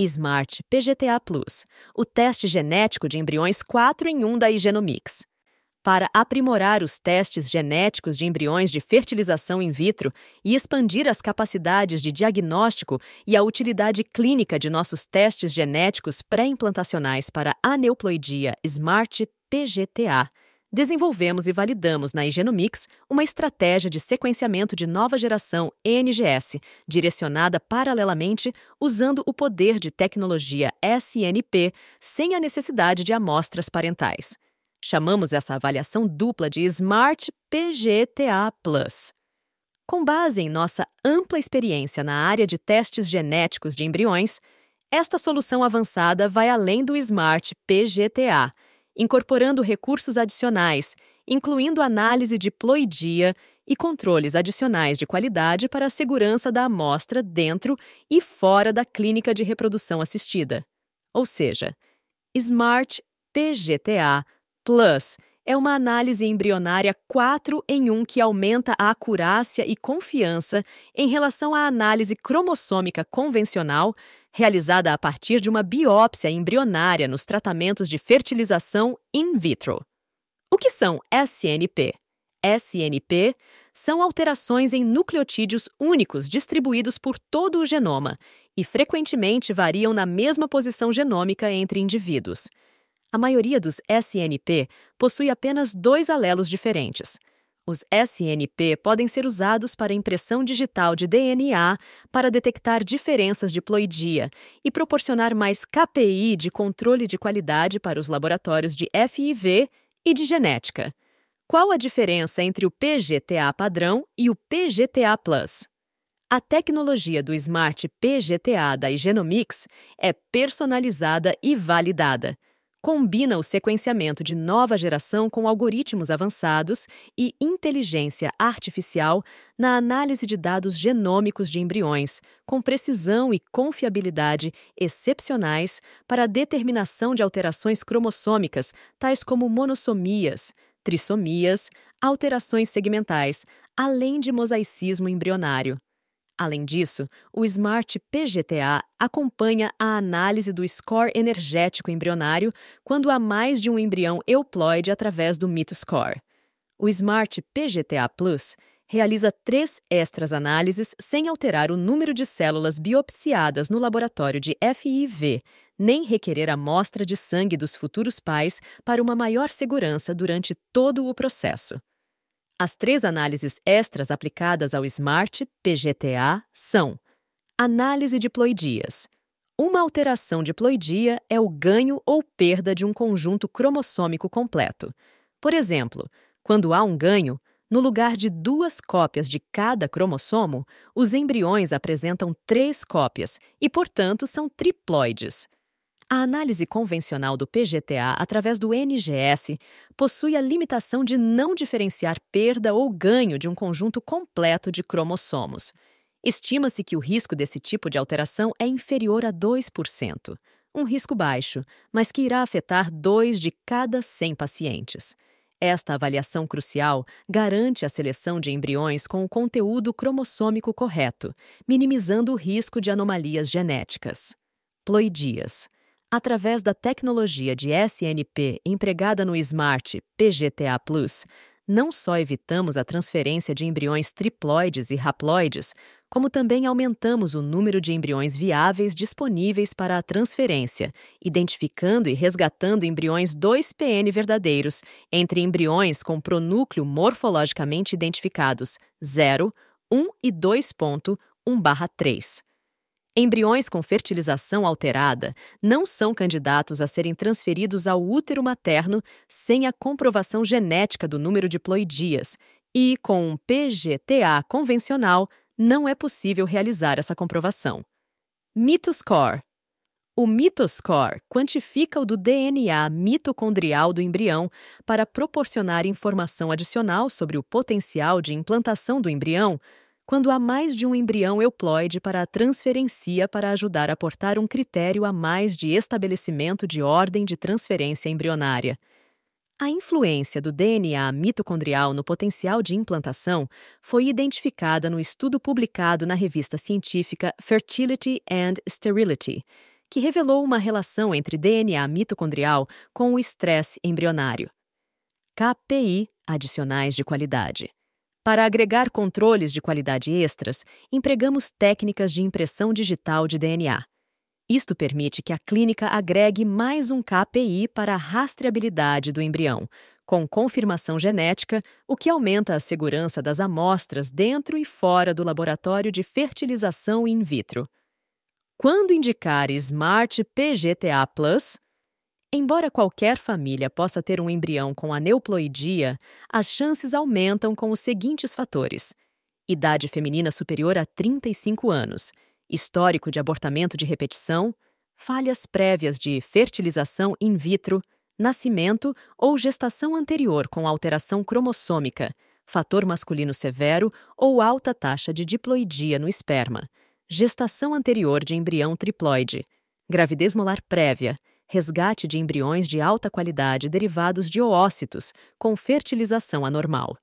Smart PGTA Plus, o teste genético de embriões 4 em 1 da Igenomics. Para aprimorar os testes genéticos de embriões de fertilização in vitro e expandir as capacidades de diagnóstico e a utilidade clínica de nossos testes genéticos pré-implantacionais para aneuploidia Smart PGTA, desenvolvemos e validamos na Igenomics uma estratégia de sequenciamento de nova geração NGS, direcionada paralelamente usando o poder de tecnologia SNP sem a necessidade de amostras parentais. Chamamos essa avaliação dupla de Smart PGTA. Com base em nossa ampla experiência na área de testes genéticos de embriões, esta solução avançada vai além do Smart PGTA incorporando recursos adicionais, incluindo análise de ploidia e controles adicionais de qualidade para a segurança da amostra dentro e fora da clínica de reprodução assistida. Ou seja, Smart PGTA Plus é uma análise embrionária 4 em 1 que aumenta a acurácia e confiança em relação à análise cromossômica convencional realizada a partir de uma biópsia embrionária nos tratamentos de fertilização in vitro. O que são SNP? SNP são alterações em nucleotídeos únicos distribuídos por todo o genoma e frequentemente variam na mesma posição genômica entre indivíduos. A maioria dos SNP possui apenas dois alelos diferentes. Os SNP podem ser usados para impressão digital de DNA para detectar diferenças de ploidia e proporcionar mais KPI de controle de qualidade para os laboratórios de FIV e de genética. Qual a diferença entre o PGTA padrão e o PGTA Plus? A tecnologia do Smart PGTA da Igenomics é personalizada e validada combina o sequenciamento de nova geração com algoritmos avançados e inteligência artificial na análise de dados genômicos de embriões, com precisão e confiabilidade excepcionais para a determinação de alterações cromossômicas, tais como monossomias, trissomias, alterações segmentais, além de mosaicismo embrionário. Além disso, o Smart PGTA acompanha a análise do score energético embrionário quando há mais de um embrião euploide através do MitoScore. O Smart PGTA Plus realiza três extras análises sem alterar o número de células biopsiadas no laboratório de FIV, nem requerer amostra de sangue dos futuros pais para uma maior segurança durante todo o processo. As três análises extras aplicadas ao SMART PGTA são: análise de ploidias. Uma alteração de ploidia é o ganho ou perda de um conjunto cromossômico completo. Por exemplo, quando há um ganho, no lugar de duas cópias de cada cromossomo, os embriões apresentam três cópias e, portanto, são triploides. A análise convencional do PGTA através do NGS possui a limitação de não diferenciar perda ou ganho de um conjunto completo de cromossomos. Estima-se que o risco desse tipo de alteração é inferior a 2%, um risco baixo, mas que irá afetar 2 de cada 100 pacientes. Esta avaliação crucial garante a seleção de embriões com o conteúdo cromossômico correto, minimizando o risco de anomalias genéticas. Ploidias. Através da tecnologia de SNP empregada no Smart PGTA Plus, não só evitamos a transferência de embriões triploides e haploides, como também aumentamos o número de embriões viáveis disponíveis para a transferência, identificando e resgatando embriões 2PN verdadeiros entre embriões com pronúcleo morfologicamente identificados 0, 1 e 2.1/3. Embriões com fertilização alterada não são candidatos a serem transferidos ao útero materno sem a comprovação genética do número de ploidias, e com um PGTA convencional não é possível realizar essa comprovação. MitoScore o MitoScore quantifica o do DNA mitocondrial do embrião para proporcionar informação adicional sobre o potencial de implantação do embrião quando há mais de um embrião euploide para a transferencia para ajudar a portar um critério a mais de estabelecimento de ordem de transferência embrionária. A influência do DNA mitocondrial no potencial de implantação foi identificada no estudo publicado na revista científica Fertility and Sterility, que revelou uma relação entre DNA mitocondrial com o estresse embrionário. KPI adicionais de qualidade. Para agregar controles de qualidade extras, empregamos técnicas de impressão digital de DNA. Isto permite que a clínica agregue mais um KPI para a rastreabilidade do embrião, com confirmação genética, o que aumenta a segurança das amostras dentro e fora do laboratório de fertilização in vitro. Quando indicar Smart PGTA Plus, Embora qualquer família possa ter um embrião com aneuploidia, as chances aumentam com os seguintes fatores: idade feminina superior a 35 anos, histórico de abortamento de repetição, falhas prévias de fertilização in vitro, nascimento ou gestação anterior com alteração cromossômica, fator masculino severo ou alta taxa de diploidia no esperma, gestação anterior de embrião triploide, gravidez molar prévia resgate de embriões de alta qualidade derivados de oócitos, com fertilização anormal.